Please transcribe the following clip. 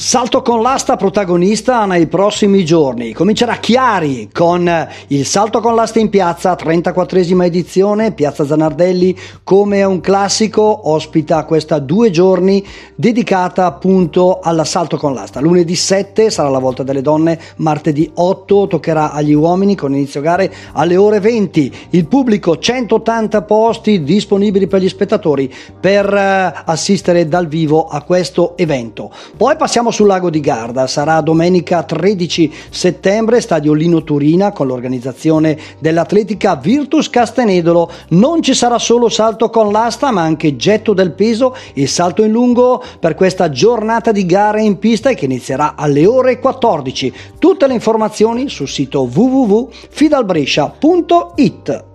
Salto con l'asta protagonista nei prossimi giorni. Comincerà Chiari con il salto con l'asta in piazza, 34esima edizione, Piazza Zanardelli come un classico, ospita questa due giorni dedicata appunto all'assalto con l'asta. Lunedì 7 sarà la volta delle donne, martedì 8 toccherà agli uomini con inizio gare alle ore 20. Il pubblico 180 posti disponibili per gli spettatori per eh, assistere dal vivo a questo evento. Poi passiamo sul lago di Garda, sarà domenica 13 settembre, stadio Lino Turina con l'organizzazione dell'atletica Virtus Castenedolo. Non ci sarà solo salto con l'asta ma anche getto del peso e salto in lungo per questa giornata di gare in pista che inizierà alle ore 14. Tutte le informazioni sul sito www.fidalbrescia.it.